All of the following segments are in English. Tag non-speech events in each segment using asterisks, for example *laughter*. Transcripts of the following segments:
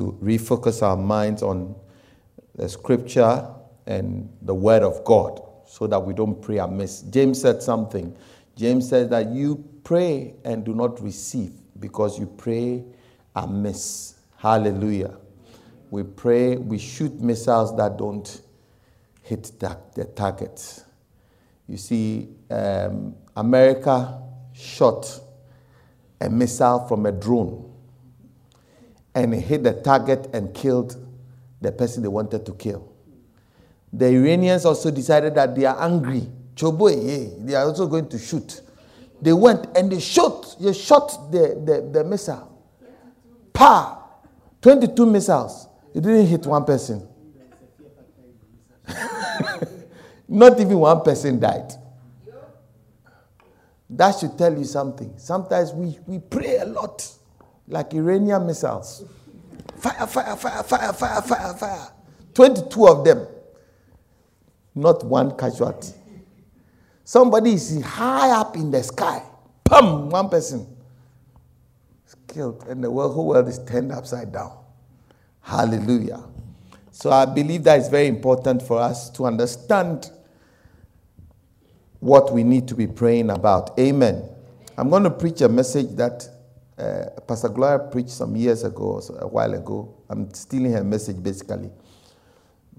to refocus our minds on the scripture and the word of God so that we don't pray amiss. James said something. James said that you pray and do not receive because you pray amiss. Hallelujah. We pray, we shoot missiles that don't hit the, the target. You see, um, America shot a missile from a drone and it hit the target and killed the person they wanted to kill. The Iranians also decided that they are angry. Choboye, eh, they are also going to shoot. They went and they shot, they shot the, the, the missile. Pa! 22 missiles. It didn't hit one person. *laughs* Not even one person died. That should tell you something. Sometimes we, we pray a lot, like Iranian missiles. Fire, fire, fire, fire, fire, fire, fire. 22 of them. Not one casualty. Somebody is high up in the sky. Pum! One person is killed, and the whole world is turned upside down. Hallelujah. So I believe that is very important for us to understand what we need to be praying about. Amen. I'm going to preach a message that uh, Pastor Gloria preached some years ago, a while ago. I'm stealing her message basically.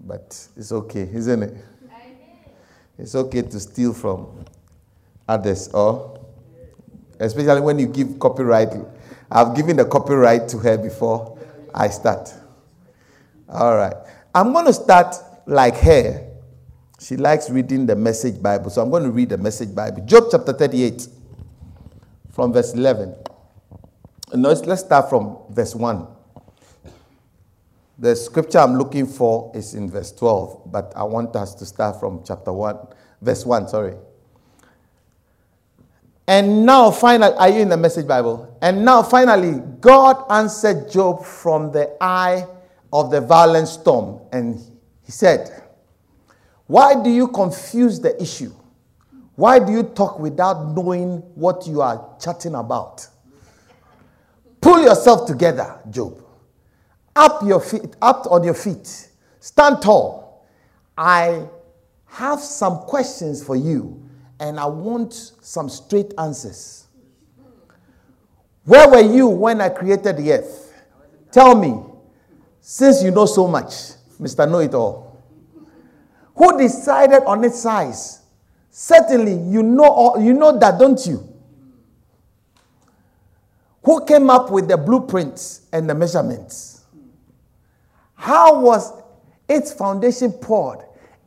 But it's okay, isn't it? It's okay to steal from others, or especially when you give copyright. I've given the copyright to her before I start. All right. I'm going to start like her. She likes reading the Message Bible. So I'm going to read the Message Bible. Job chapter 38, from verse 11. No, let's start from verse 1. The scripture I'm looking for is in verse 12, but I want us to start from chapter 1, verse 1, sorry. And now, finally, are you in the Message Bible? And now, finally, God answered Job from the eye of the violent storm. And he said, Why do you confuse the issue? Why do you talk without knowing what you are chatting about? Pull yourself together, Job. Up your feet, up on your feet. Stand tall. I have some questions for you, and I want some straight answers. Where were you when I created the earth? Tell me, since you know so much, Mr. Know It All, who decided on its size? Certainly, you know, all, you know that, don't you? Who came up with the blueprints and the measurements? How was its foundation poured?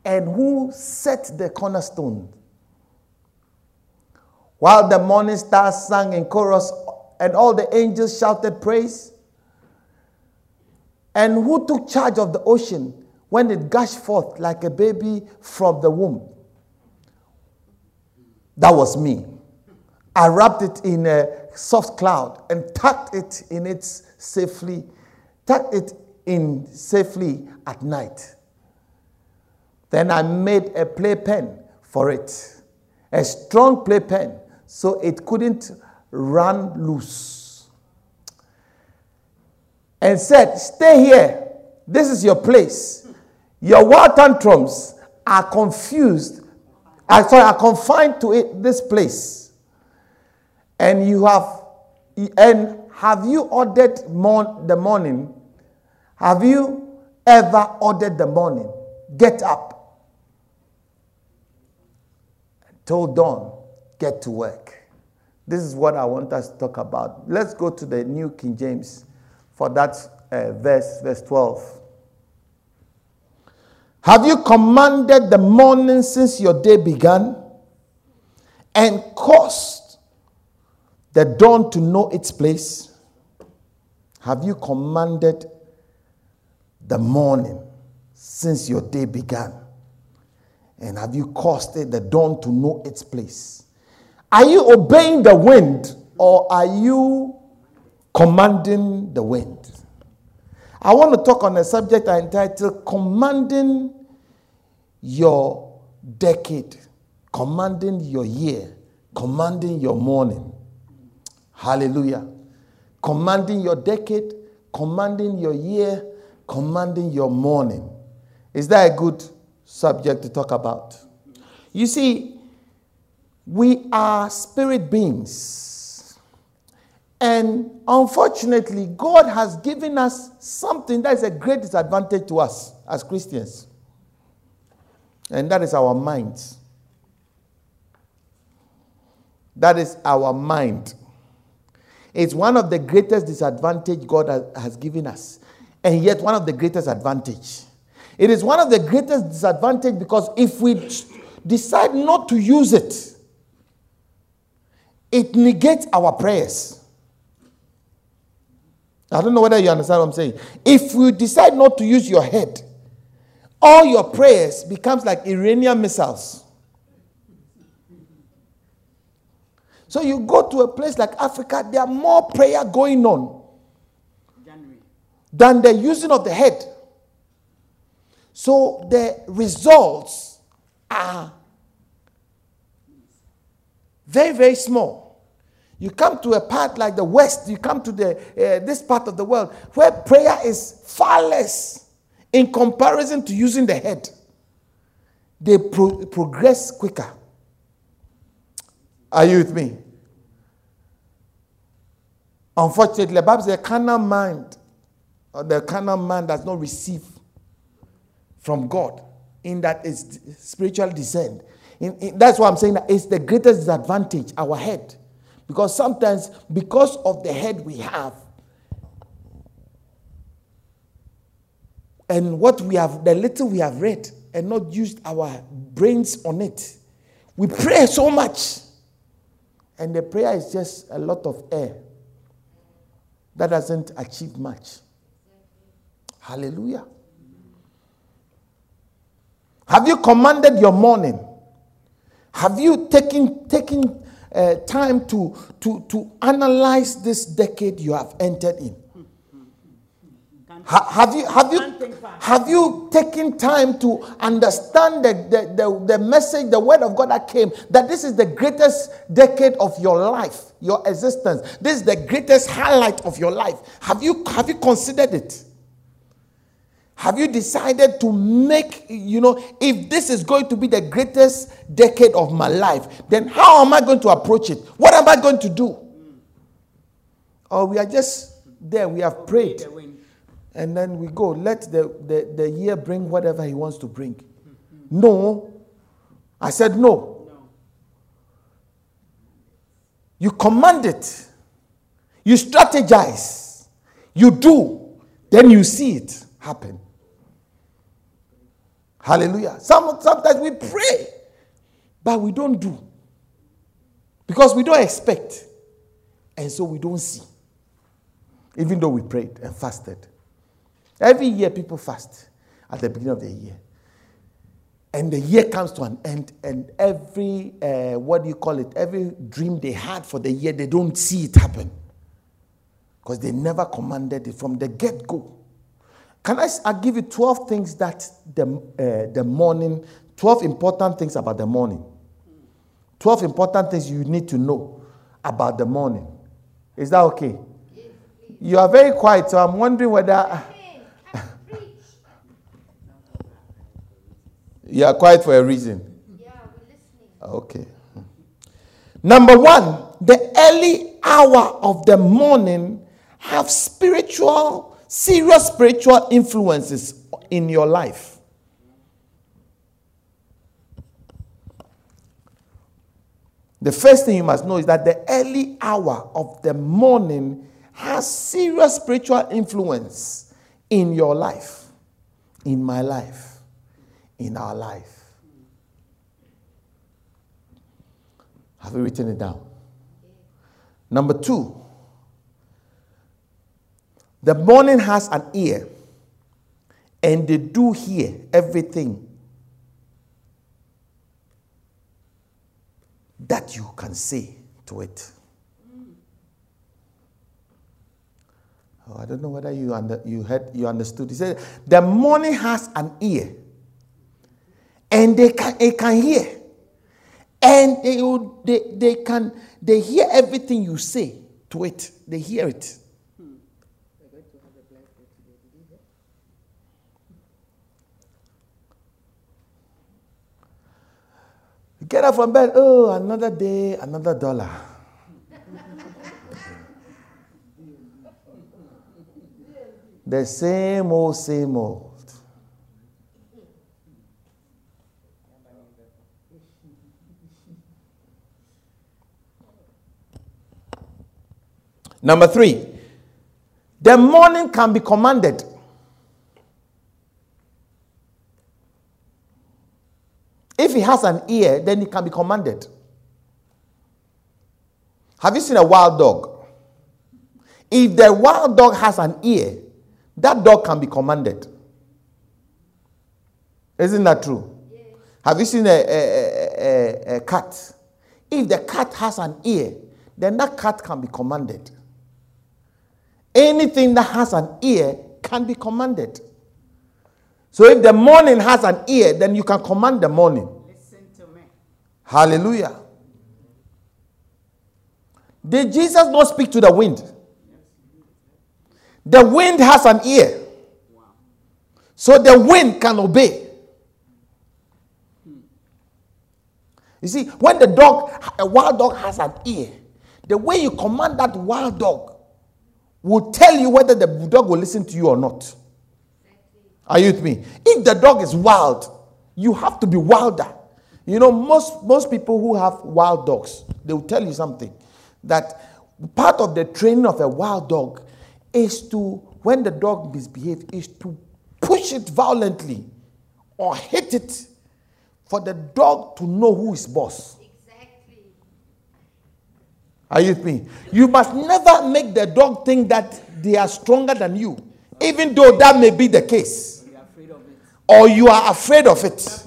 And who set the cornerstone? While the morning stars sang in chorus and all the angels shouted praise, and who took charge of the ocean when it gushed forth like a baby from the womb? That was me. I wrapped it in a soft cloud and tucked it in its safely, tucked it in safely at night. Then I made a playpen for it, a strong playpen, so it couldn't run loose and said, Stay here. This is your place. Your wild tantrums are confused, I sorry, are confined to it, this place. And you have, and have you ordered mon- the morning? Have you ever ordered the morning? Get up. Told Dawn, get to work. This is what I want us to talk about. Let's go to the New King James for that uh, verse, verse 12. Have you commanded the morning since your day began and caused the dawn to know its place? Have you commanded the morning since your day began? And have you caused it, the dawn to know its place? Are you obeying the wind or are you commanding the wind. I want to talk on a subject I entitled Commanding Your Decade, Commanding Your Year, Commanding Your Morning. Hallelujah. Commanding your decade, commanding your year, commanding your morning. Is that a good subject to talk about? You see, we are spirit beings. And unfortunately, God has given us something that is a great disadvantage to us as Christians. And that is our minds. That is our mind. It's one of the greatest disadvantage God has given us, and yet one of the greatest advantage. It is one of the greatest disadvantage because if we decide not to use it, it negates our prayers. I don't know whether you understand what I'm saying. If you decide not to use your head, all your prayers becomes like Iranian missiles. So you go to a place like Africa, there are more prayer going on than the using of the head. So the results are very, very small. You come to a part like the West, you come to the, uh, this part of the world where prayer is far less in comparison to using the head. They pro- progress quicker. Are you with me? Unfortunately, the Bible says, the carnal mind, or the carnal man does not receive from God in that it's spiritual descent. In, in, that's why I'm saying that it's the greatest disadvantage, our head. Because sometimes, because of the head we have, and what we have, the little we have read, and not used our brains on it, we pray so much. And the prayer is just a lot of air that doesn't achieve much. Hallelujah. Have you commanded your morning? Have you taken, taken uh, time to, to, to analyze this decade you have entered in? Ha, have you have you have you taken time to understand the, the, the, the, message, the word of God that came, that this is the greatest decade of your life, your existence. This is the greatest highlight of your life. Have you have you considered it? Have you decided to make, you know, if this is going to be the greatest decade of my life, then how am I going to approach it? What am I going to do? Or we are just there, we have prayed, and then we go. Let the, the, the year bring whatever he wants to bring. No. I said no. You command it, you strategize, you do, then you see it happen. Hallelujah. Some, sometimes we pray, but we don't do. Because we don't expect. And so we don't see. Even though we prayed and fasted. Every year people fast at the beginning of the year. And the year comes to an end, and every, uh, what do you call it, every dream they had for the year, they don't see it happen. Because they never commanded it from the get go. Can I, I give you 12 things that the, uh, the morning, 12 important things about the morning. 12 important things you need to know about the morning. Is that okay? You are very quiet, so I'm wondering whether. You are quiet for a reason. Yeah, we're listening. Okay. Number one, the early hour of the morning have spiritual serious spiritual influences in your life. The first thing you must know is that the early hour of the morning has serious spiritual influence in your life, in my life, in our life. Have you written it down? Number two, the morning has an ear, and they do hear everything that you can say to it. Oh, I don't know whether you, under, you, heard, you understood. He said, The morning has an ear, and they can, they can hear. And they, will, they, they can they hear everything you say to it. They hear it. Get up from bed. Oh, another day, another dollar. *laughs* the same old, same old. Number three, the morning can be commanded. If he has an ear, then he can be commanded. Have you seen a wild dog? If the wild dog has an ear, that dog can be commanded. Isn't that true? Have you seen a, a, a, a, cat? If the cat has an ear, then that cat can be commanded. Anything that has an ear can be commanded. So if the morning has an ear, then you can command the morning. Listen to me. Hallelujah. Did Jesus not speak to the wind? The wind has an ear. So the wind can obey. You see, when the dog, a wild dog has an ear, the way you command that wild dog will tell you whether the dog will listen to you or not. Are you with me? If the dog is wild, you have to be wilder. You know, most, most people who have wild dogs, they will tell you something that part of the training of a wild dog is to, when the dog misbehaves, is to push it violently or hit it for the dog to know who is boss. Are you with me? You must never make the dog think that they are stronger than you, even though that may be the case. Or you are afraid of it.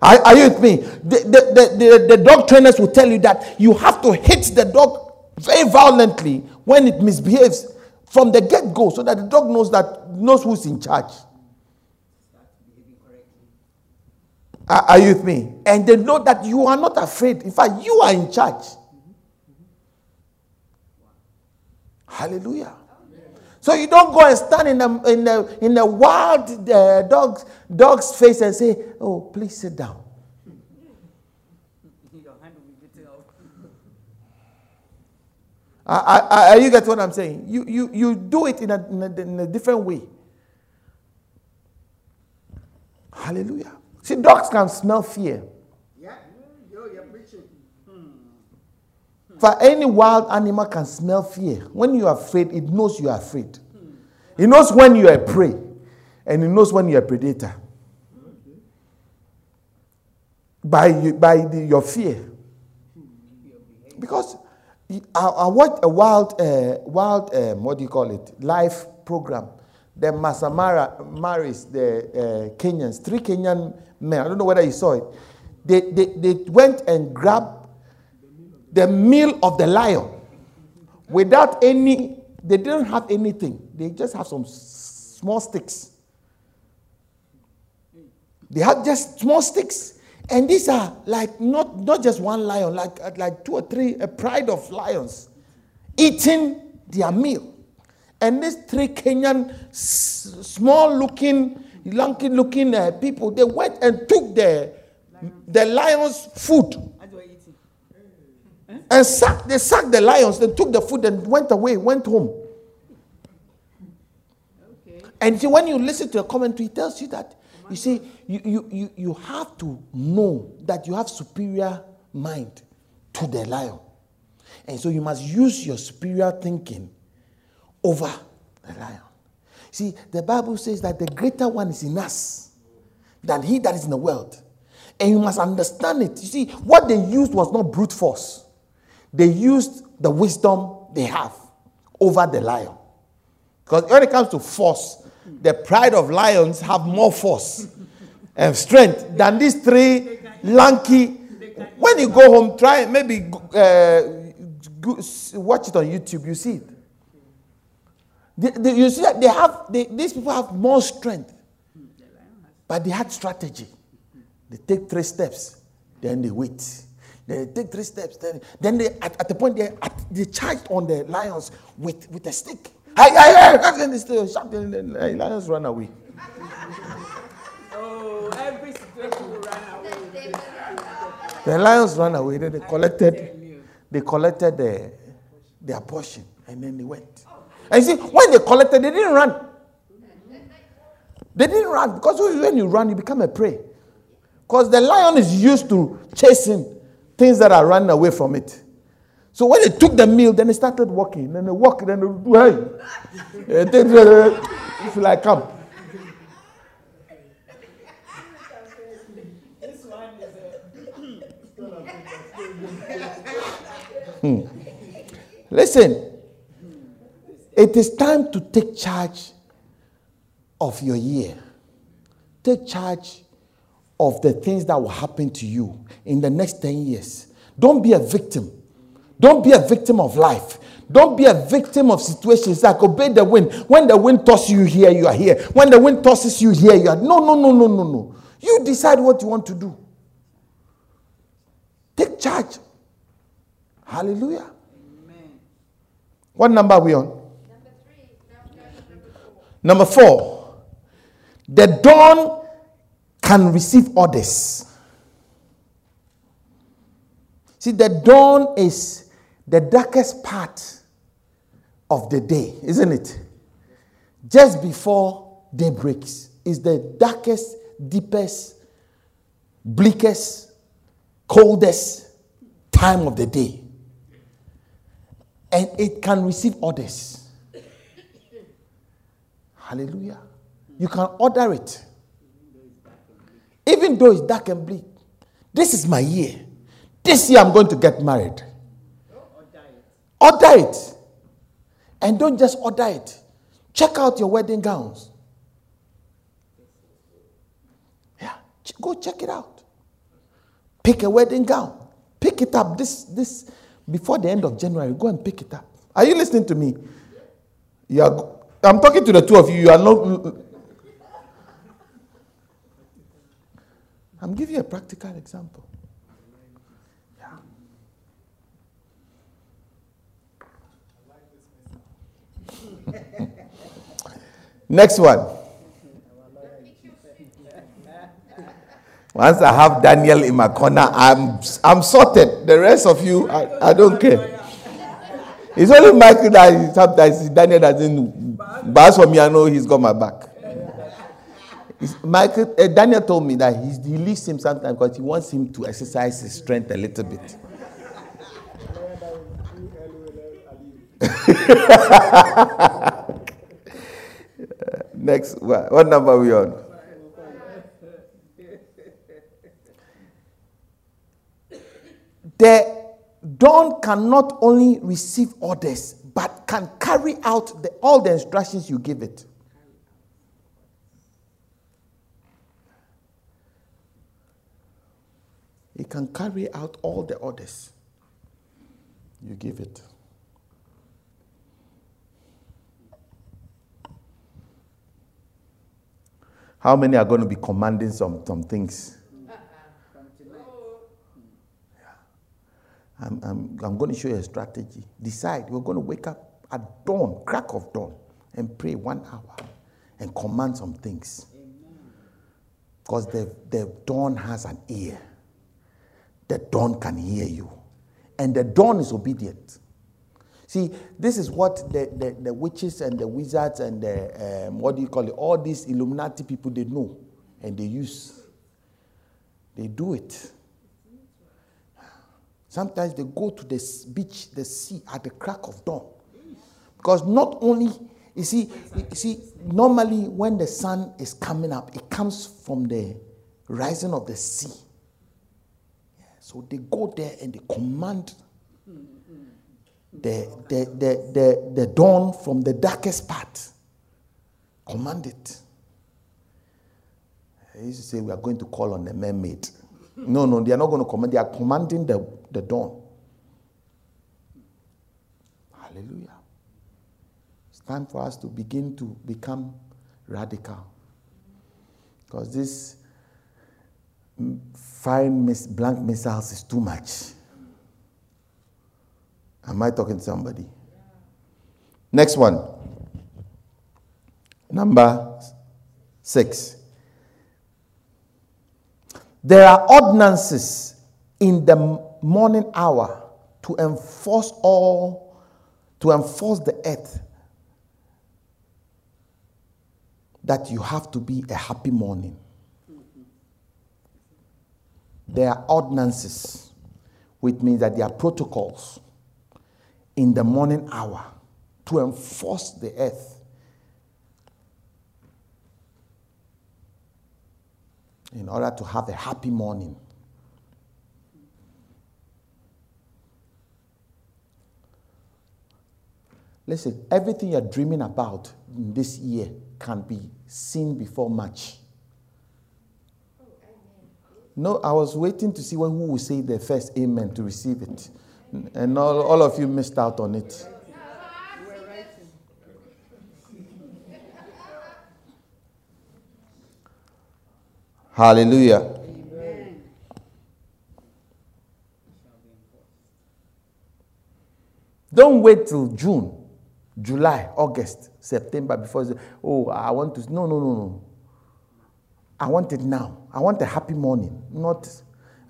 Are, are you with me? The, the, the, the, dog trainers will tell you that you have to hit the dog very violently when it misbehaves from the get go so that the dog knows that knows who's in charge. Are, are you with me? And they know that you are not afraid. In fact, you are in charge. Hallelujah. So you don't go and stand in the in the in the wild uh, dog's dog's face and say, "Oh, please sit down." Are you get what I'm saying? You, you, you do it in a, in, a, in a different way. Hallelujah. See, dogs can smell fear. For any wild animal can smell fear. When you are afraid, it knows you are afraid. It knows when you are prey, and it knows when you are predator. By, by the, your fear. Because I, I watched a wild, uh, wild um, what do you call it, life program. The Maasai Mara Maris, the uh, Kenyans, three Kenyan men, I don't know whether you saw it. They, they, they went and grabbed the meal of the lion without any, they didn't have anything. They just have some small sticks. They had just small sticks. And these are like not, not just one lion, like, like two or three, a pride of lions eating their meal. And these three Kenyan small looking, lanky looking uh, people, they went and took the, the lion's food and sacked, they sacked the lions, they took the food and went away, went home. Okay. And see, when you listen to a commentary, it tells you that, you see, you, you, you, you have to know that you have superior mind to the lion. And so you must use your superior thinking over the lion. See, the Bible says that the greater one is in us than he that is in the world. And you must understand it. You see, what they used was not brute force they used the wisdom they have over the lion. Because when it comes to force, the pride of lions have more force *laughs* and strength than these three lanky. When you go home, try maybe uh, watch it on YouTube. You see it. You see that they have they, these people have more strength, but they had strategy. They take three steps, then they wait. They take three steps. Then, then they, at, at the point they, at, they charged on the lions with, with a stick. Hey, hey, hey! And they still shouting, and the lions run away. *laughs* oh, every situation will run away. The lions ran away. Then they collected, they collected the, their portion, and then they went. And you see, when they collected, they didn't run. They didn't run because when you run, you become a prey. Because the lion is used to chasing things that are running away from it. So when they took the meal, then they started walking. Then they walk, then they do, hey. if you like, come. Hmm. Listen, it is time to take charge of your year. Take charge of the things that will happen to you in the next 10 years. Don't be a victim. Don't be a victim of life. Don't be a victim of situations like obey the wind. When the wind tosses you here, you are here. When the wind tosses you here, you are. No, no, no, no, no, no. You decide what you want to do. Take charge. Hallelujah. Amen. What number are we on? Number three. Number four. The dawn can receive orders. See, the dawn is the darkest part of the day, isn't it? Just before day breaks is the darkest, deepest, bleakest, coldest time of the day. And it can receive orders. Hallelujah. You can order it. Even though it's dark and bleak. This is my year. This year I'm going to get married. Order it. And don't just order it. Check out your wedding gowns. Yeah, go check it out. Pick a wedding gown. Pick it up this this before the end of January. Go and pick it up. Are you listening to me? You are, I'm talking to the two of you. You are not. I'm giving you a practical example. Yeah. *laughs* Next one. Once I have Daniel in my corner, I'm, I'm sorted. The rest of you, I, I don't care. It's only Michael that sometimes Daniel doesn't. But as for me, I know he's got my back. Michael, uh, Daniel told me that he leaves him sometimes because he wants him to exercise his strength a little bit. *laughs* Next, what, what number are we on? The dawn can not only receive orders, but can carry out the, all the instructions you give it. It can carry out all the orders you give it. How many are going to be commanding some, some things? I'm, I'm, I'm going to show you a strategy. Decide. We're going to wake up at dawn, crack of dawn, and pray one hour and command some things. Because the, the dawn has an ear. The dawn can hear you. And the dawn is obedient. See, this is what the, the, the witches and the wizards and the, um, what do you call it, all these Illuminati people, they know and they use. They do it. Sometimes they go to the beach, the sea, at the crack of dawn. Because not only, you see, you see, normally when the sun is coming up, it comes from the rising of the sea. So they go there and they command the, the, the, the, the dawn from the darkest part. Command it. I used to say we are going to call on the mermaid. No, no, they are not going to command, they are commanding the, the dawn. Hallelujah. It's time for us to begin to become radical. Because this firing blank missiles is too much. Am I talking to somebody? Next one. Number six. There are ordinances in the morning hour to enforce all, to enforce the earth that you have to be a happy morning. There are ordinances, which means that there are protocols in the morning hour to enforce the earth. In order to have a happy morning. Listen, everything you're dreaming about in this year can be seen before March. No, I was waiting to see when who will say the first amen to receive it. And all, all of you missed out on it. Hallelujah. Amen. Don't wait till June, July, August, September before you say, oh, I want to. No, no, no, no. I want it now. I want a happy morning, not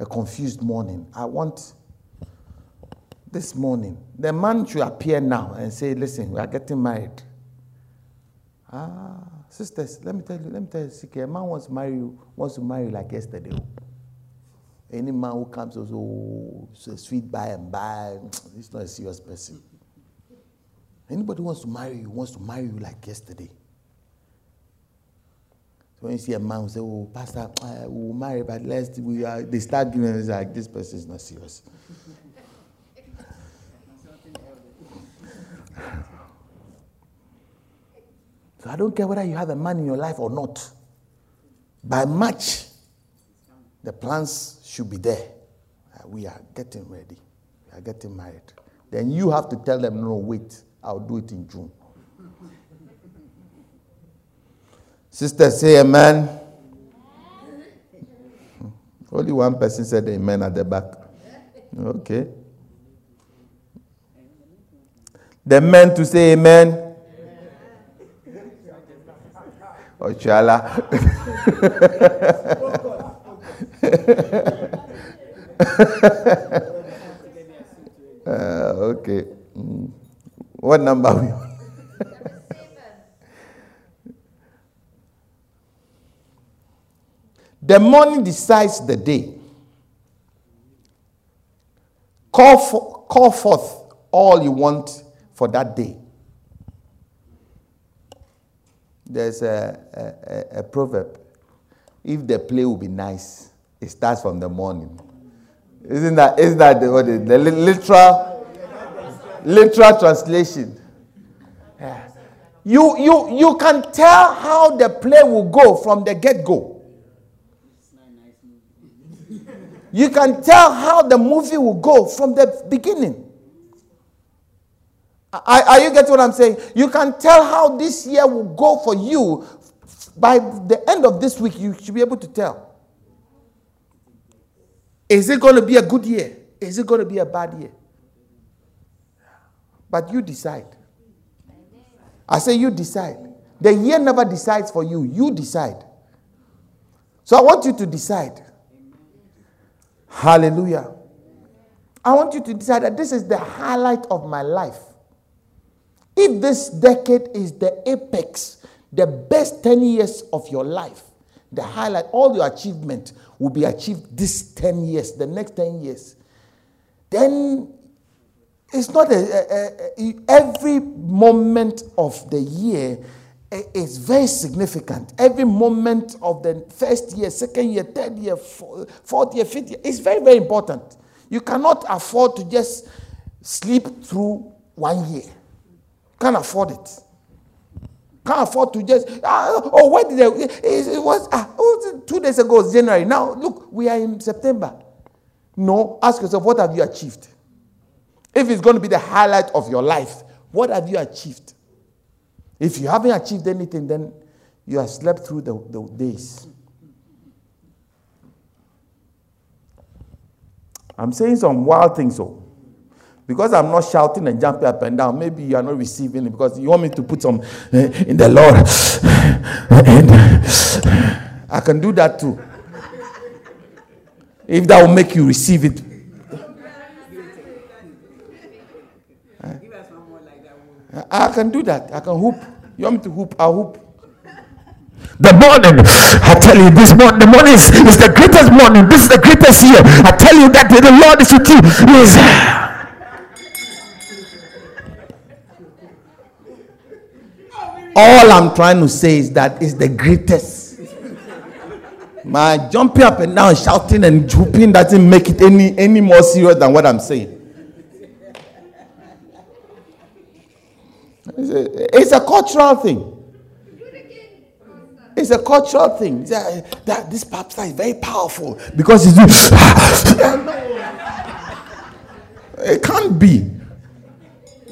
a confused morning. I want this morning. The man should appear now and say, Listen, we are getting married. Ah, sisters, let me tell you, let me tell you, a man wants to marry you, wants to marry you like yesterday. Any man who comes also oh, sweet by and by, *tsk* he's not a serious person. Anybody who wants to marry you wants to marry you like yesterday. So when you see a man who say, "Oh, Pastor, uh, we will marry, but let's we are," they start giving us like this person is not serious. *laughs* so I don't care whether you have a man in your life or not. By March, the plans should be there. Uh, we are getting ready. We are getting married. Then you have to tell them, "No, wait, I'll do it in June." Sister, say amen. Only one person said amen at the back. Okay. The men to say amen. Ochala. *laughs* uh, okay. Mm. What number are we on? The morning decides the day. Call, for, call forth all you want for that day. There's a, a, a, proverb if the play will be nice, it starts from the morning. Isn't that, isn't that the, the, the literal, literal translation? Yeah. You, you, you can tell how the play will go from the get go. You can tell how the movie will go from the beginning. Are, you getting what I'm saying? You can tell how this year will go for you. By the end of this week, you should be able to tell. Is it going to be a good year? Is it going to be a bad year? But you decide. I say you decide. The year never decides for you, you decide. So I want you to decide. Hallelujah. I want you to decide that this is the highlight of my life. If this decade is the apex, the best 10 years of your life, the highlight, all your achievement will be achieved this 10 years, the next 10 years, then it's not a, a, a, every moment of the year is very significant. Every moment of the first year, second year, third year, fourth year, fifth year is very, very important. You cannot afford to just sleep through one year. Can't afford it. Can't afford to just, ah, oh, where did they, it, it was, ah, oh, two days ago, was January. Now, look, we are in September. No, ask yourself, what have you achieved? If it's going to be the highlight of your life, what have you achieved? If you haven't achieved anything, then you have slept through the, the days. I'm saying some wild things, so because I'm not shouting and jumping up and down, maybe you are not receiving it because you want me to put some uh, in the Lord. and I can do that too. If that will make you receive it. I can do that. I can hoop. You want me to hoop? I'll hoop. The morning, I tell you, this morning, the morning is, is the greatest morning. This is the greatest year. I tell you that the Lord is with you. Is All I'm trying to say is that it's the greatest. My jumping up and down, shouting and whooping doesn't make it any, any more serious than what I'm saying. It's a, it's a cultural thing. It's a cultural thing. That, that this pastor is very powerful because he's doing. *laughs* it can't be.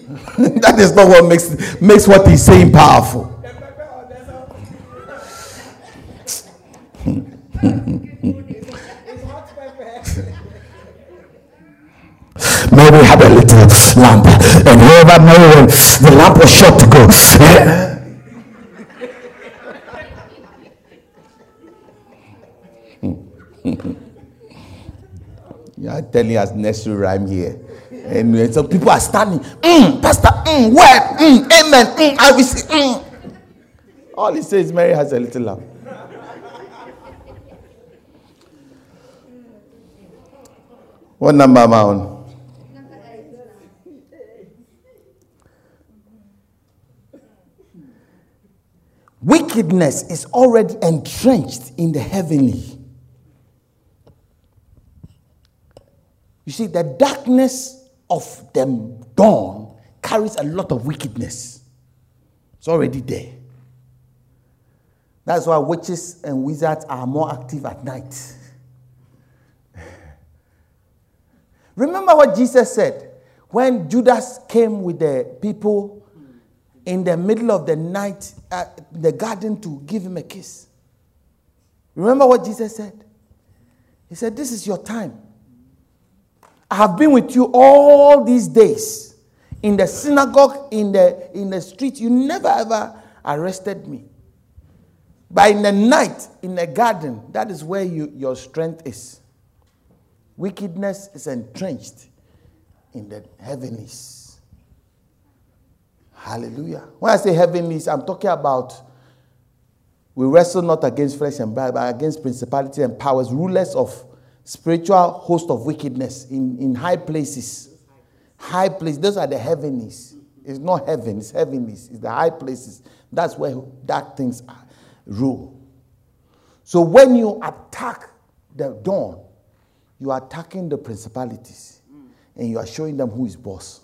*laughs* that is not what makes makes what he's saying powerful. *laughs* May we have a little lamp, and whoever know when the lamp was short to go. yeah, *laughs* you are telling us necessary rhyme here. And so people are standing, mm, Pastor, mm, mm, amen, mm, I will say, mm. All he says, Mary has a little lamp. what number am I on? Wickedness is already entrenched in the heavenly. You see, the darkness of the dawn carries a lot of wickedness. It's already there. That's why witches and wizards are more active at night. *laughs* Remember what Jesus said when Judas came with the people in the middle of the night uh, the garden to give him a kiss. Remember what Jesus said? He said, This is your time. I have been with you all these days in the synagogue, in the, in the street. You never ever arrested me. But in the night, in the garden, that is where you, your strength is. Wickedness is entrenched in the heavens. Hallelujah. When I say heavens, I'm talking about we wrestle not against flesh and blood, but against principalities and powers, rulers of spiritual host of wickedness in, in high places. High places. Those are the heavens. It's not heaven, it's heavens. It's the high places. That's where dark things are, rule. So when you attack the dawn, you are attacking the principalities and you are showing them who is boss.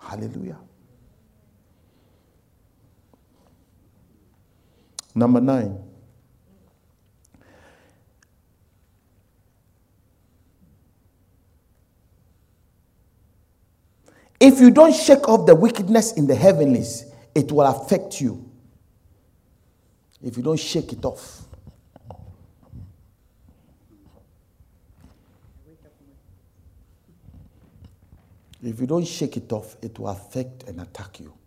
Hallelujah. Number nine. If you don't shake off the wickedness in the heavenlies, it will affect you. If you don't shake it off. If you don't shake it off, it will affect and attack you.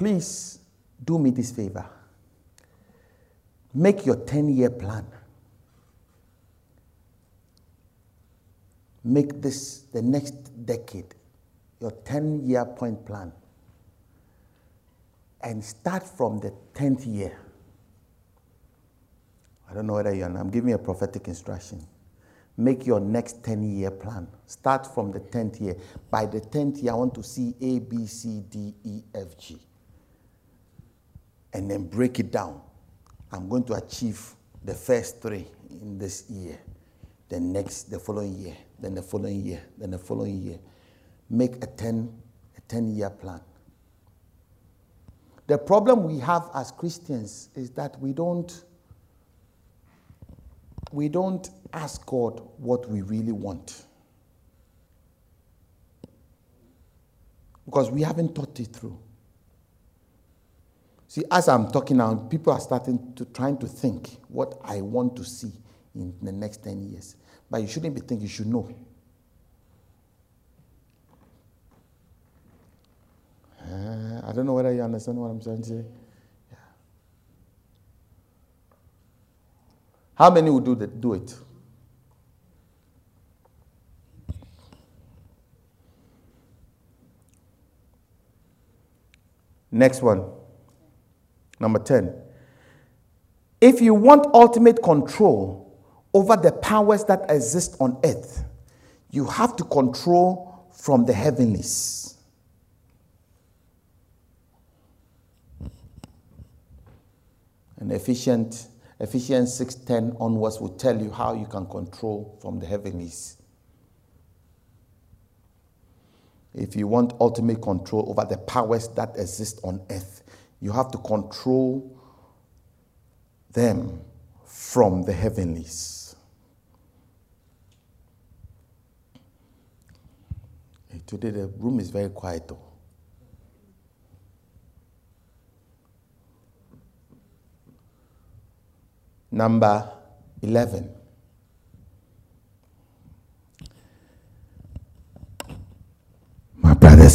Please do me this favor. Make your 10 year plan. Make this the next decade your 10 year point plan. And start from the 10th year. I don't know whether you're, I'm giving you a prophetic instruction. Make your next 10 year plan. Start from the 10th year. By the 10th year, I want to see A, B, C, D, E, F, G and then break it down. I'm going to achieve the first three in this year, the next, the following year, then the following year, then the following year. Make a 10, a 10 year plan. The problem we have as Christians is that we don't we don't ask God what we really want. Because we haven't thought it through. See, as I'm talking now, people are starting to trying to think what I want to see in the next 10 years. But you shouldn't be thinking, you should know. Uh, I don't know whether you understand what I'm trying to say. Yeah. How many would do that, do it? Next one. Number 10. If you want ultimate control over the powers that exist on earth, you have to control from the heavenlies. And Ephesians, Ephesians 6:10 onwards will tell you how you can control from the heavenlies. If you want ultimate control over the powers that exist on earth, you have to control them from the heavenlies. Today the room is very quiet though. Number 11.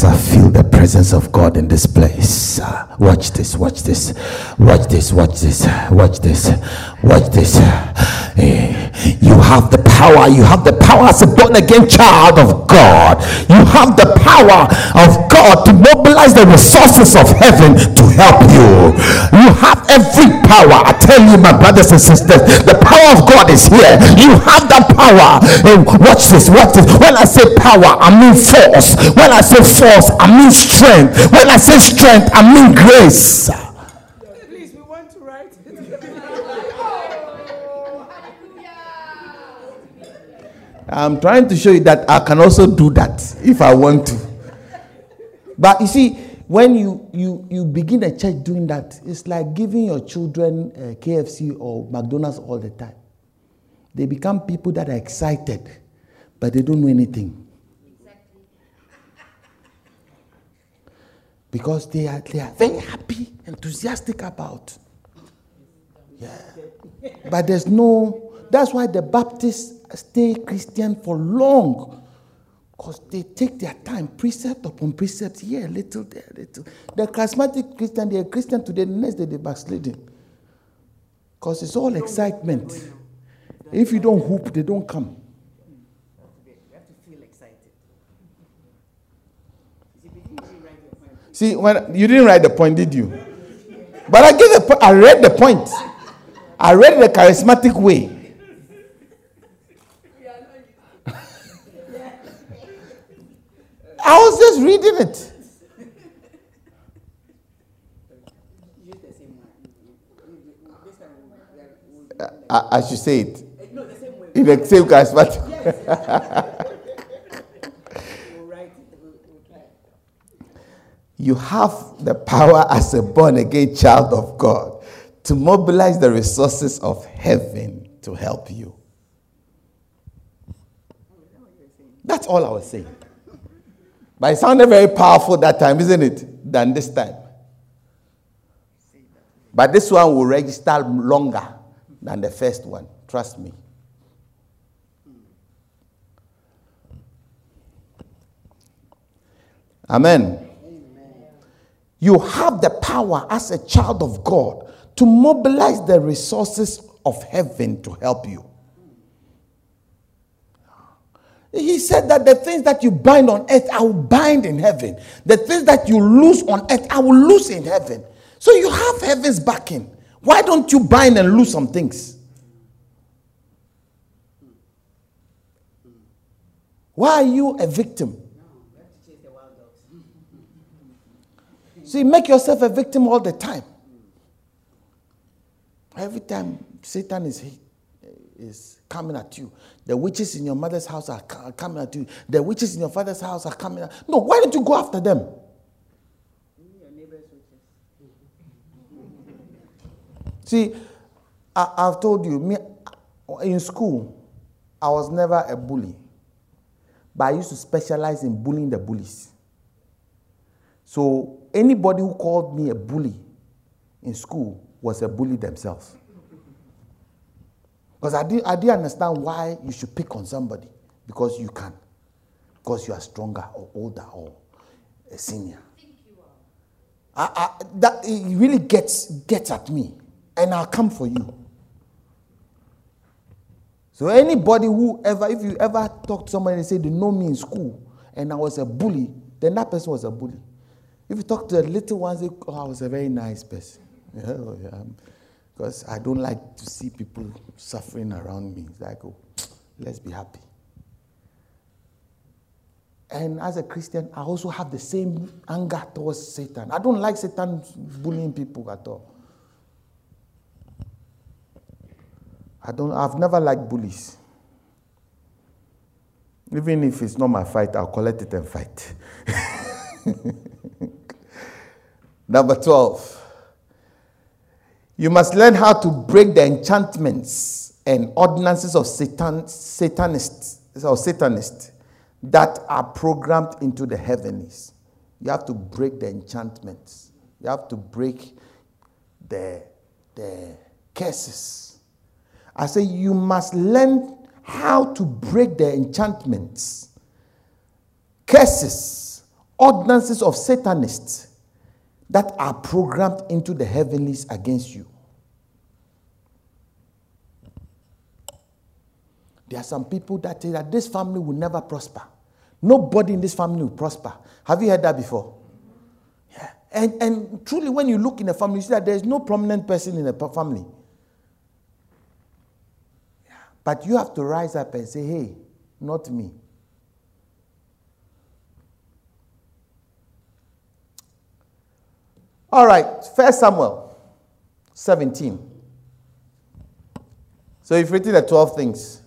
I feel the presence of God in this place. Uh, watch this, watch this, watch this, watch this, watch this, watch this. Uh, you have the power. You have the power as a born again child of God. You have the power of God to mobilize the resources of heaven to help you. You have every power. I tell you, my brothers and sisters, the power of God is here. You have that power. And watch this, watch this. When I say power, I mean force. When I say force, I mean strength. When I say strength, I mean grace. I'm trying to show you that I can also do that if I want to. But you see, when you, you, you begin a church doing that, it's like giving your children uh, KFC or McDonald's all the time. They become people that are excited, but they don't know anything. Exactly. Because they are, they are very happy, enthusiastic about. Yeah. But there's no, that's why the Baptists stay Christian for long. Because they take their time, precept upon precept, here, little, there, little. The charismatic Christian, they are Christian today, next day they're backsliding. Because it's all excitement. If you don't hoop, they don't come. See, when you didn't write the point, did you? But I gave the I read the point. I read the charismatic way. I was just reading it. I, I should say it. In the same charismatic. *laughs* you have the power as a born again child of God to mobilize the resources of heaven to help you. That's all I was saying. But it sounded very powerful that time, isn't it? Than this time. But this one will register longer than the first one. Trust me. Amen. Amen. You have the power as a child of God to mobilize the resources of heaven to help you. He said that the things that you bind on earth, I will bind in heaven. The things that you lose on earth, I will lose in heaven. So you have heaven's backing. Why don't you bind and lose some things? Why are you a victim? See, make yourself a victim all the time. Every time Satan is, is coming at you, the witches in your mother's house are coming at you. The witches in your father's house are coming at you. No, why don't you go after them? *laughs* See, I, have told you, me in school, I was never a bully. But I used to specialize in bullying the bullies. So anybody who called me a bully in school was a bully themselves. Because I didn't, I didn't understand why you should pick on somebody because you can, because you are stronger or older or a senior. I, I, that it really gets gets at me, and I'll come for you. So anybody who ever, if you ever talk to somebody and say they know me in school and I was a bully, then that person was a bully. If you talk to the little ones, they, oh, I was a very nice person. *laughs* Yeah, oh, yeah. Because I don't like to see people suffering around me. It's like, oh, *tsk* let's be happy. And as a Christian, I also have the same anger towards Satan. I don't like Satan bullying people at all. I don't, I've never liked bullies. Even if it's not my fight, I'll collect it and fight. *laughs* Number 12. You must learn how to break the enchantments and ordinances of Satan, Satanists or Satanists that are programmed into the heavens. You have to break the enchantments. You have to break the, the curses. I say you must learn how to break the enchantments, curses, ordinances of Satanists that are programmed into the heavenlies against you. There are some people that say that this family will never prosper. Nobody in this family will prosper. Have you heard that before? Yeah. And, and truly, when you look in a family, you see that there is no prominent person in a family. Yeah. But you have to rise up and say, hey, not me. All right, First Samuel 17. So you've written the 12 things.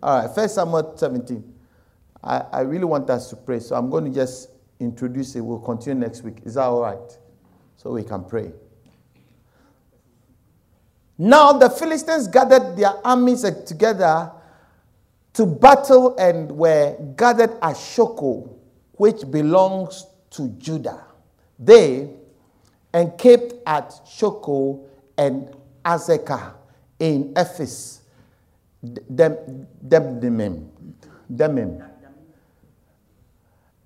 All right, First Samuel 17. I, I really want us to pray, so I'm going to just introduce it. We'll continue next week. Is that all right? So we can pray. Now the Philistines gathered their armies together to battle and were gathered at Shochoh, which belongs to Judah. They encamped at Shochoh and Azekah in Ephes, Demim. Demim.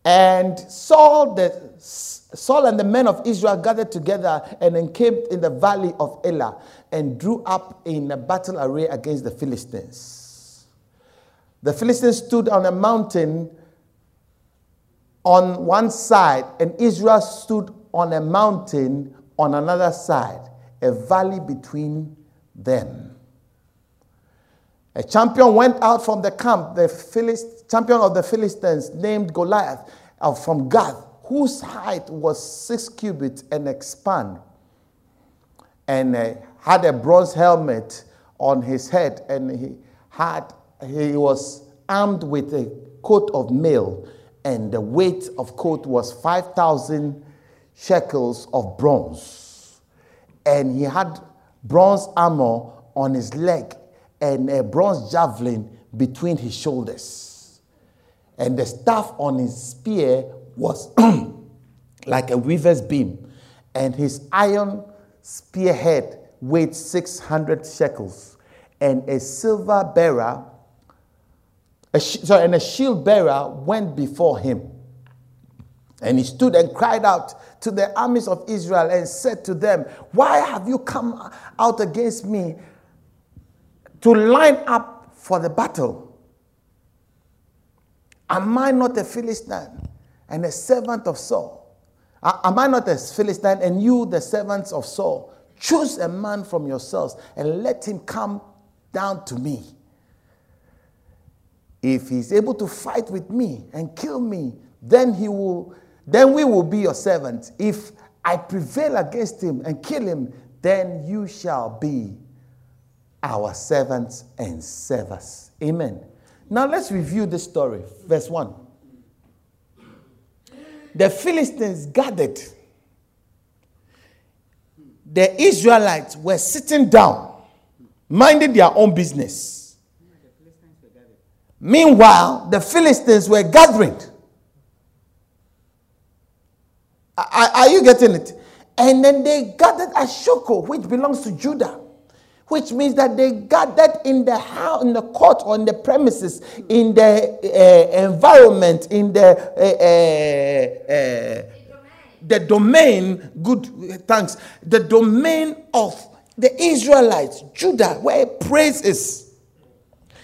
And Saul, the, Saul and the men of Israel gathered together and encamped in the valley of Elah and drew up in a battle array against the Philistines. The Philistines stood on a mountain on one side, and Israel stood on a mountain on another side, a valley between them. A champion went out from the camp, the Philist, champion of the Philistines, named Goliath uh, from Gath, whose height was six cubits and expand, and uh, had a bronze helmet on his head, and he had he was armed with a coat of mail, and the weight of coat was five thousand shekels of bronze, and he had bronze armor on his leg and a bronze javelin between his shoulders. And the staff on his spear was *clears throat* like a weaver's beam, and his iron spearhead weighed 600 shekels, and a silver bearer, a sh- sorry, and a shield bearer went before him. And he stood and cried out to the armies of Israel and said to them, Why have you come out against me to line up for the battle. Am I not a Philistine and a servant of Saul? Am I not a Philistine and you, the servants of Saul? Choose a man from yourselves and let him come down to me. If he's able to fight with me and kill me, then he will then we will be your servants. If I prevail against him and kill him, then you shall be our servants and servers. Amen. Now let's review this story. Verse 1. The Philistines gathered. The Israelites were sitting down, minding their own business. Meanwhile, the Philistines were gathering. Are, are you getting it? And then they gathered at Shochoh, which belongs to Judah which means that they gathered in the house, in the court, or in the premises, in the uh, environment, in the uh, uh, the domain, good thanks, the domain of the Israelites, Judah, where praise is.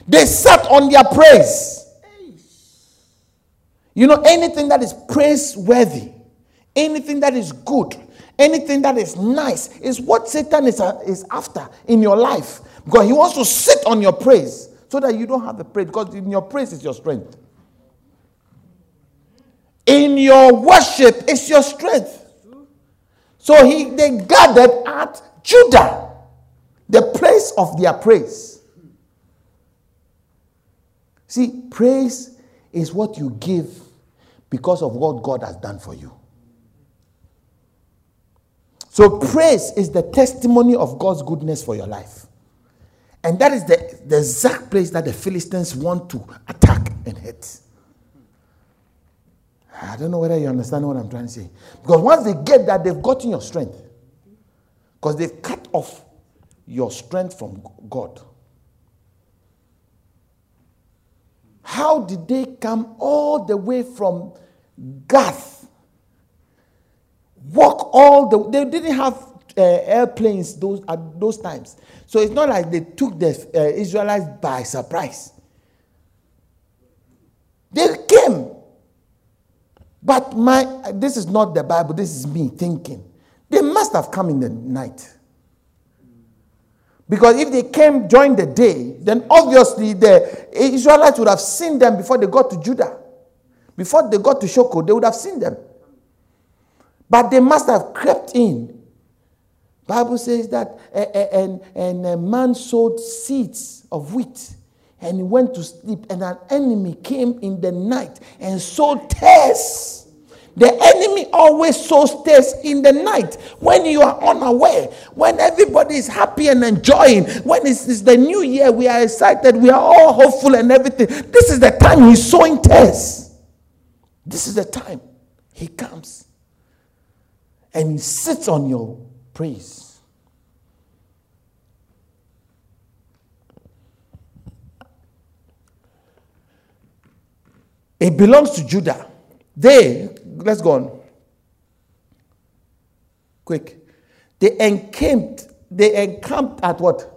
They sat on their praise. You know, anything that is praiseworthy, anything that is good, anything that is nice is what Satan is, uh, is after in your life. Because he wants to sit on your praise so that you don't have the praise, because in your praise is your strength. In your worship is your strength. So he they gathered at Judah, the place of their praise. See, praise is what you give because of what God has done for you. So, praise is the testimony of God's goodness for your life. And that is the, the exact place that the Philistines want to attack and hit. I don't know whether you understand what I'm trying to say. Because once they get that, they've gotten your strength. Because they've cut off your strength from God. How did they come all the way from Gath? Walk all the they didn't have uh, airplanes those at those times. So it's not like they took the uh, Israelites by surprise. They came but my this is not the Bible, this is me thinking. They must have come in the night. Because if they came during the day, then obviously the Israelites would have seen them before they got to Judah. Before they got to Shoko, they would have seen them. But they must have crept in. Bible says that eh, eh, and, and a man sowed seeds of wheat and he went to sleep, and an enemy came in the night and sowed tares. The enemy always sows tares in the night when you are unaware, when everybody is happy and enjoying, when it's, it's, the new year, we are excited, we are all hopeful and everything. This is the time he's sowing tares. This is the time he comes and he sits on your praise. It belongs to Judah. They, let's go on. Quick. They encamped, they encamped at what?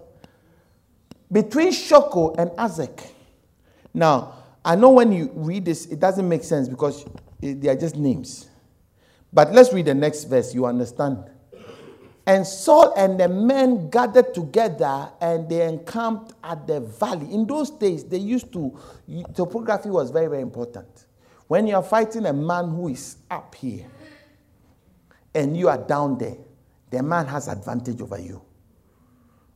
Between Shoko and Azek. Now, I know when you read this, it doesn't make sense because they are just names. But let's read the next verse, you understand. And Saul and the men gathered together and they encamped at the valley. In those days, they used to, topography was very, very important. When you are fighting a man who is up here and you are down there, the man has advantage over you.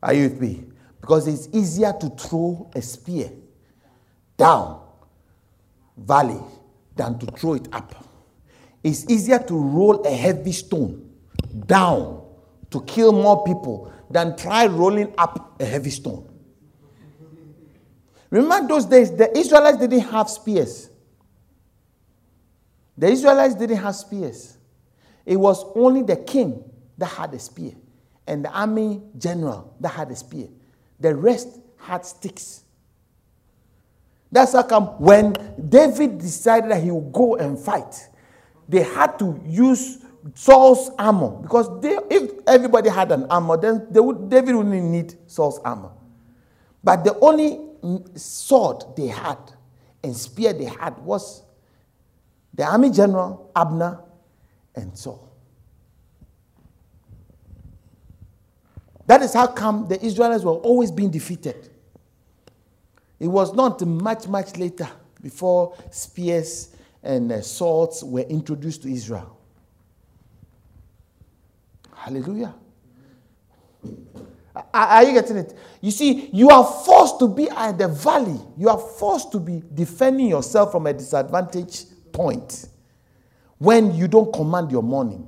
Are you with me? Because it's easier to throw a spear down valley than to throw it up. It's easier to roll a heavy stone down to kill more people than try rolling up a heavy stone. Remember those days, the Israelites didn't have spears. The Israelites didn't have spears. It was only the king that had a spear and the army general that had a spear. The rest had sticks. That's how come when David decided that he would go and fight, they had to use Saul's armor because they, if everybody had an armor, then would, David wouldn't need Saul's armor. But the only sword they had and spear they had was the army general Abner and Saul. That is how come the Israelites were always being defeated. It was not much, much later before spears and uh, swords were introduced to Israel. Hallelujah. Are you getting it? You see, you are forced to be at the valley. You are forced to be defending yourself from a disadvantage point when you don't command your morning.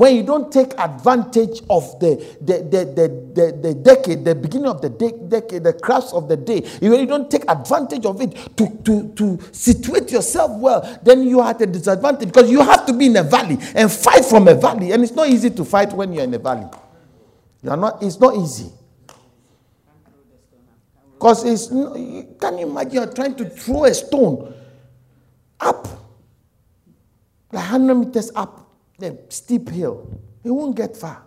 When you don't take advantage of the, the, the, the, the, the decade, the beginning of the de- decade, the crafts of the day, you don't take advantage of it to, to, to situate yourself well, then you are at a disadvantage because you have to be in a valley and fight from a valley. And it's not easy to fight when you're in a valley. You are not, it's not easy. Because it's, can you imagine you're trying to throw a stone up, like 100 meters up the steep hill, he won't get far.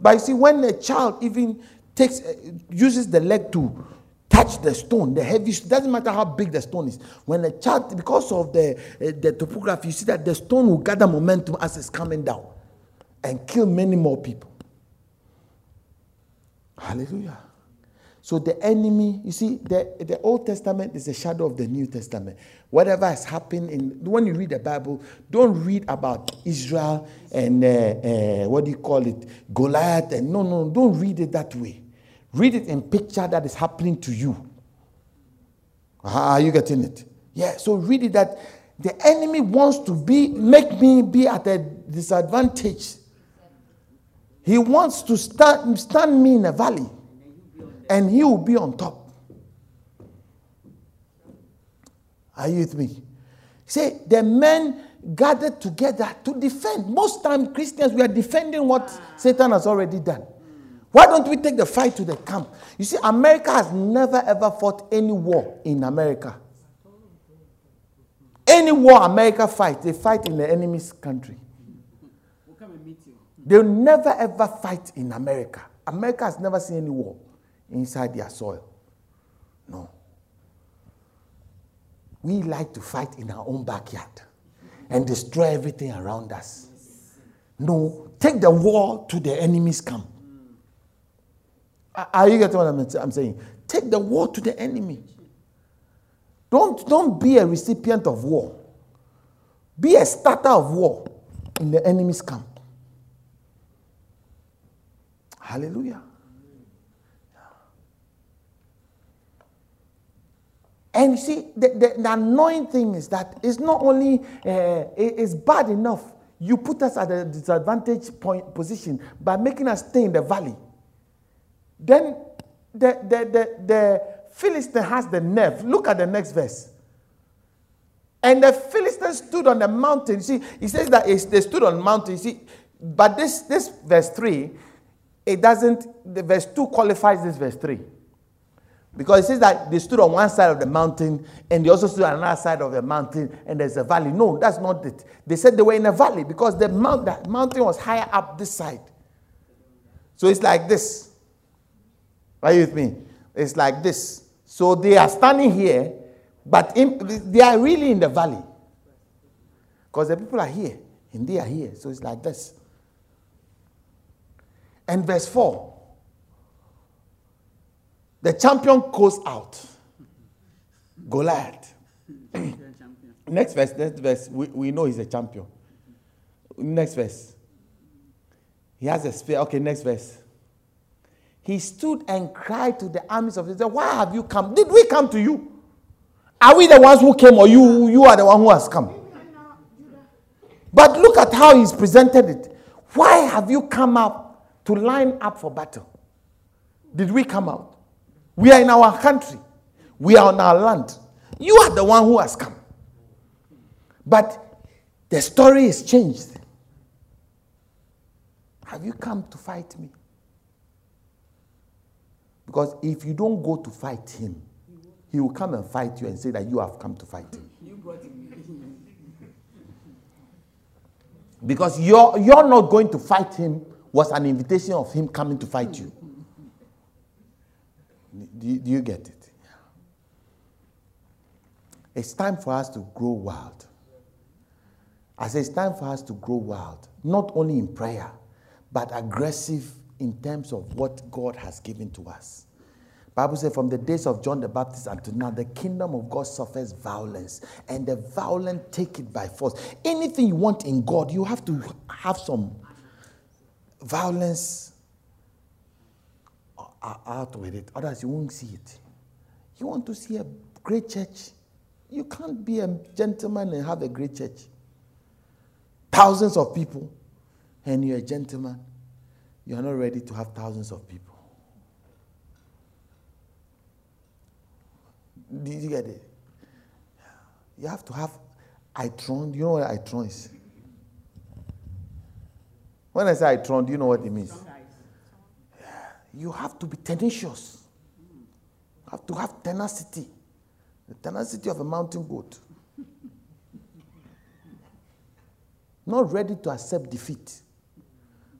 But you see, when a child even takes uh, uses the leg to touch the stone, the heavy, doesn't matter how big the stone is. When a child, because of the uh, the topography, you see that the stone will gather momentum as it's coming down, and kill many more people. Hallelujah. So the enemy, you see, the, the Old Testament is a shadow of the New Testament. Whatever has happened in when you read the Bible, don't read about Israel and uh, uh, what do you call it, Goliath, and no, no, don't read it that way. Read it in picture that is happening to you. Are you getting it? Yeah. So read it that the enemy wants to be make me be at a disadvantage. He wants to stand, stand me in a valley and he will be on top. Are you with me? Say the men gathered together to defend. Most time Christians we are defending what Satan has already done. Why don't we take the fight to the camp? You see, America has never ever fought any war in America. Any war America fight, they fight in the enemy's country. They'll never ever fight in America. America has never seen any war inside their soil. No. We like to fight in our own backyard and destroy everything around us. No, take the war to the enemy's camp. Are you getting what I'm saying? Take the war to the enemy. Don't, don't be a recipient of war. Be a starter of war in the enemy's camp. Hallelujah. And you see, the, the, the, annoying thing is that it's not only uh, it's bad enough. You put us at a disadvantage point position by making us stay in the valley. Then the, the, the, the Philistine has the nerve. Look at the next verse. And the Philistines stood on the mountain. See, he says that they stood on the mountain. See, but this, this verse 3, it doesn't, the verse 2 qualifies this verse 3. Because it says that they stood on one side of the mountain and they also stood on another side of the mountain and there's a valley. No, that's not it. They said they were in a valley because the, mount, the mountain was higher up this side. So it's like this. Are you with me? It's like this. So they are standing here, but in, they are really in the valley. Because the people are here and they are here. So it's like this. And verse 4 the champion goes out. Goliath. *clears throat* next verse, next verse. We, we know he's a champion. Next verse. He has a spear. Okay, next verse. He stood and cried to the armies of Israel, Why have you come? Did we come to you? Are we the ones who came, or you, you are the one who has come? But look at how he's presented it. Why have you come out to line up for battle? Did we come out? We are in our country. We are on our land. You are the one who has come. But the story is changed. Have you come to fight me? Because if you don't go to fight him, he will come and fight you and say that you have come to fight him. because you're, you're not going to fight him was an invitation of him coming to fight you. Do you, do you get it? It's time for us to grow wild. I say it's time for us to grow wild, not only in prayer, but aggressive in terms of what God has given to us. Bible says, from the days of John the Baptist until now, the kingdom of God suffers violence, and the violent take it by force. Anything you want in God, you have to have some violence are out with it. Others, you won't see it. You want to see a great church? You can't be a gentleman and have a great church. Thousands of people, and you're a gentleman. You are not ready to have thousands of people. Did you get it? You have to have itron. Do you know what itron is? When I say itron, do you know what it means? You have to be tenacious. You have to have tenacity. The tenacity of a mountain goat. not ready to accept defeat,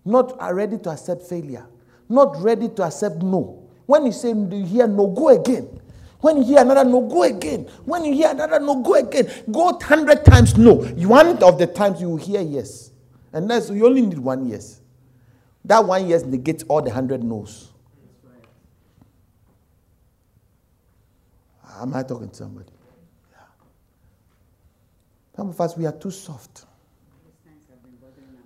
not ready to accept failure, not ready to accept no. When you say you hear no, go again. When you hear another no, go again. When you hear another no, go again. Go hundred times no. One of the times you will hear yes. And that's you only need one yes. That one yes negates all the hundred no's. Am I talking to somebody? Yeah. Some of us, we are too soft.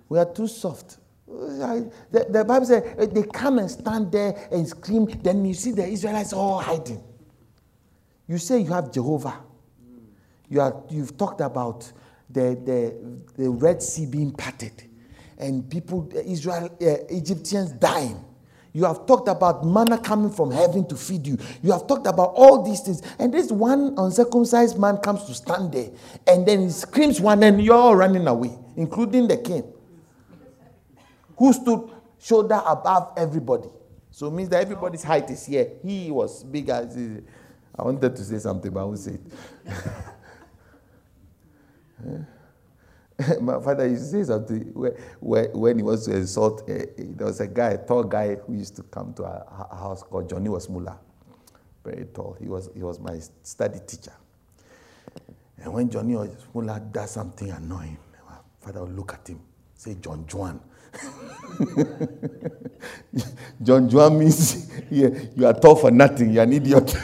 We are too soft. The, the Bible says eh, they come and stand there and scream. Then you see the Israelites all hiding. You say you have Jehovah. You are, you've talked about the, the, the Red Sea being parted and people, Israel, uh, Egyptians dying. You have talked about manna coming from heaven to feed you. You have talked about all these things. And this one uncircumcised man comes to stand there and then he screams one and you're all running away, including the king who stood shoulder above everybody. So it means that everybody's height is here. He was bigger. I wanted to say something, but I won't say it. *laughs* *laughs* My father used to say something when he was to insult. Uh, there was a guy, a tall guy, who used to come to our house called Johnny Wasmula. Very tall. He was, he was my study teacher. And when Johnny Wasmula does something annoying, my father would look at him, say, John Juan. *laughs* John Juan means *laughs* yeah, you are tall for nothing, you're an idiot.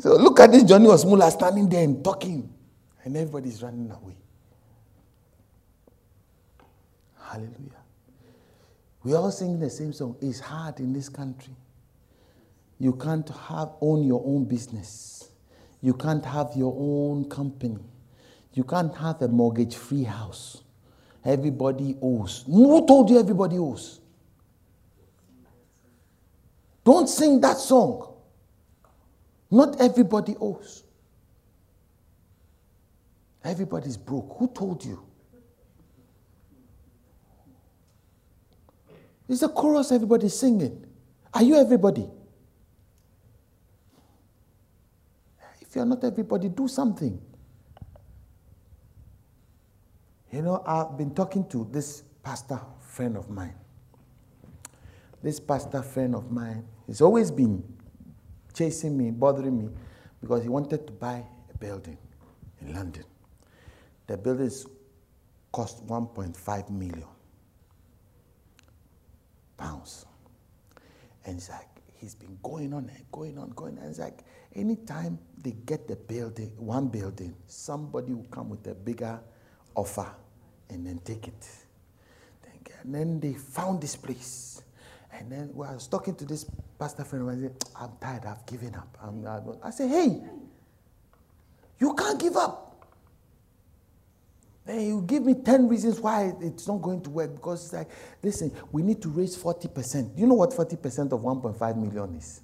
So at this Johnny Osmula standing there and talking, and everybody's running away. Hallelujah. We all sing the same song. It's hard in this country. You can't have own your own business. You can't have your own company. You can't have a mortgage-free house. Everybody owes. Who told you everybody owes? Don't sing that song. Not everybody owes. Everybody's broke. Who told you? It's a chorus everybody's singing. Are you everybody? If you're not everybody, do something. You know, I've been talking to this pastor friend of mine. This pastor friend of mine, he's always been chasing me, bothering me, because he wanted to buy a building in London. The building cost 1.5 million pounds. And it's like, he's been going on and going on, going on. It's like, anytime they get the building, one building, somebody will come with a bigger offer and then take it. And then they found this place. And then well, I was talking to this pastor friend, I said, I'm tired, I've given up. I'm going. I said, hey, you can't give up. Hey, you give me 10 reasons why it's not going to work because it's like, listen, we need to raise 40%. Do you know what 40% of 1.5 million is?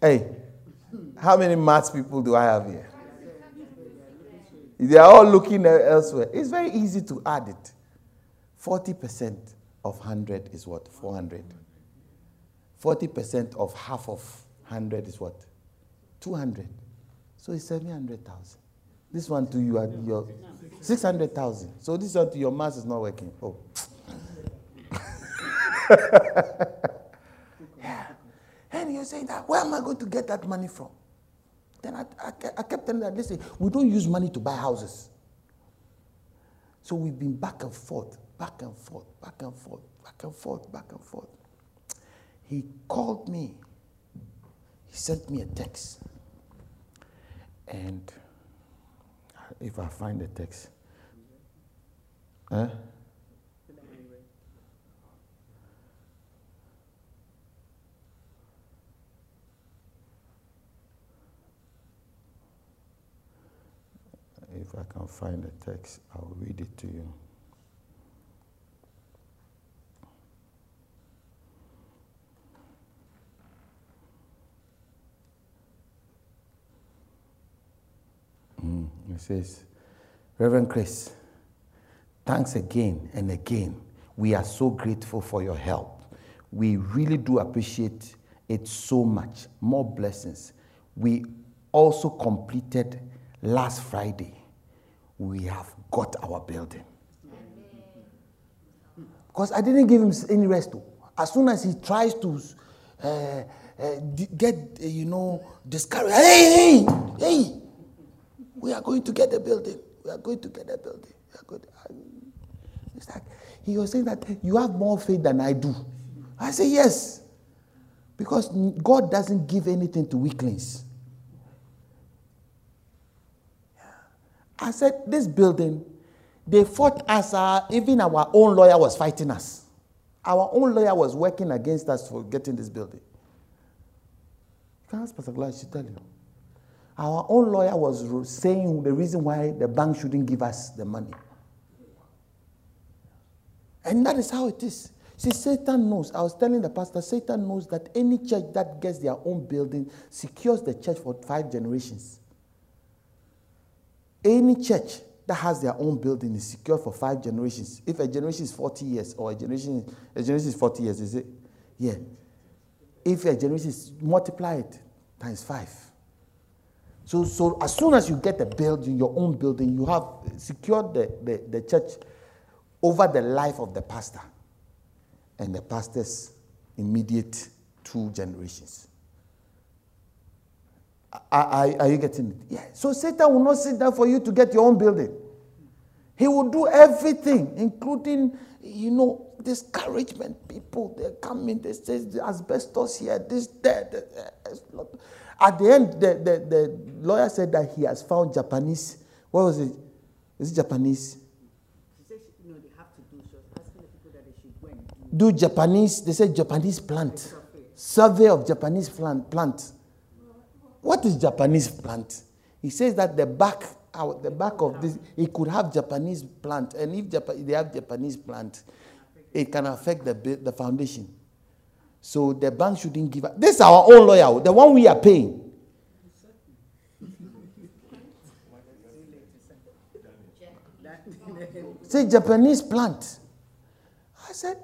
hey, how many maths people do I have here? They are all looking elsewhere. It's very easy to add it. 40% of 100 is what? 400. 40% of half of 100 is what? 200. So it's 700,000. This one to you, are your 600,000. So this one to your math is not working. Oh. yeah. *laughs* And you're saying that, where am I going to get that money from? Then I, I, I kept telling that, listen, we don't use money to buy houses. So we've been back and forth back and forth, back and forth, back and forth, back and forth. He called me. He sent me a text. And if I find the text, huh? If I can find the text, I'll read it to you. Mm. He says, Reverend Chris, thanks again and again. We are so grateful for your help. We really do appreciate it so much more blessings. We also completed last Friday. We have got our building. Because I didn't give him any rest. As soon as he tries to uh, uh, get, uh, you know, discouraged, hey, hey, hey, we are going to get the building. We are going to get the building. We are going to, it's like he was saying that you have more faith than I do. I say yes. Because God doesn't give anything to weaklings. I said, this building, they fought us, uh, even our own lawyer was fighting us. Our own lawyer was working against us for getting this building. You can ask Pastor Glass, she tell you. Our own lawyer was saying the reason why the bank shouldn't give us the money. And that is how it is. See, Satan knows. I was telling the pastor, Satan knows that any church that gets their own building secures the church for five generations. Any church that has their own building is secure for five generations. If a generation is 40 years, or a generation, a generation is 40 years, is it? Yeah. If a generation is multiply it times five. So, so as soon as you get a building, your own building, you have secured the, the, the church over the life of the pastor and the pastor's immediate two generations. Are, are, you getting it? Yeah. So Satan will not sit down for you to get your own building. He will do everything, including, you know, discouragement. People, they come in, they say asbestos here, this, that. At the end, the, the, the lawyer said that he has found Japanese. What was it? Is it Japanese? do Japanese, they say Japanese plant. Survey of Japanese plant. plant. What is Japanese plant? He says that the back, the back of this, it could have Japanese plant. And if Jap- they have Japanese plant, it can affect the, the foundation. So the bank shouldn't give up. This is our own lawyer, the one we are paying. Say Japanese plant. I said,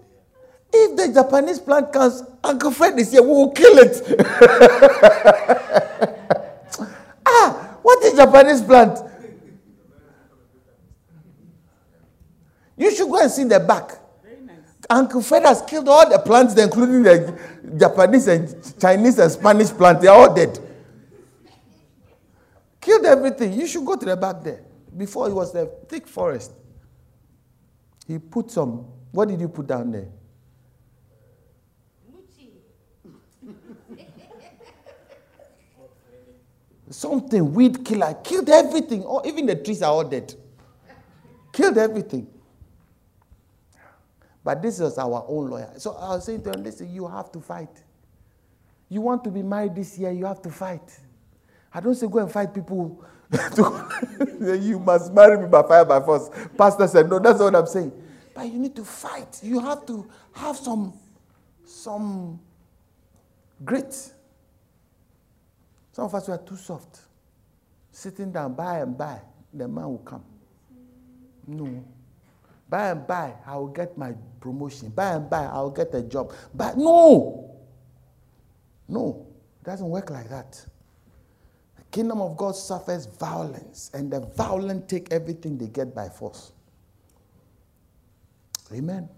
if the Japanese plant comes, Uncle Fred is here, we will kill it. *laughs* ah, what is Japanese plant? You should go and see the back. Uncle Fred has killed all the plants, including the Japanese and Chinese and Spanish plants. They are all dead. Killed everything. You should go to the back there. Before it was a thick forest. He put some. What did you put down there? *laughs* something weed killer killed everything or even the trees are all dead killed everything but this is our own lawyer. So i was saying to him listen you have to fight. You want to be married this year you have to fight. I don't say go and fight people *laughs* *laughs* you must marry me by fire by force. Pastor said no that's what i'm saying. But you need to fight. You have to have some some grit. Some of us were too soft. Sitting down, by and by, the man will come. No. By and by, I will get my promotion. By and by, I will get a job. But no. No. It doesn't work like that. The kingdom of God suffers violence, and the violent take everything they get by force. Amen.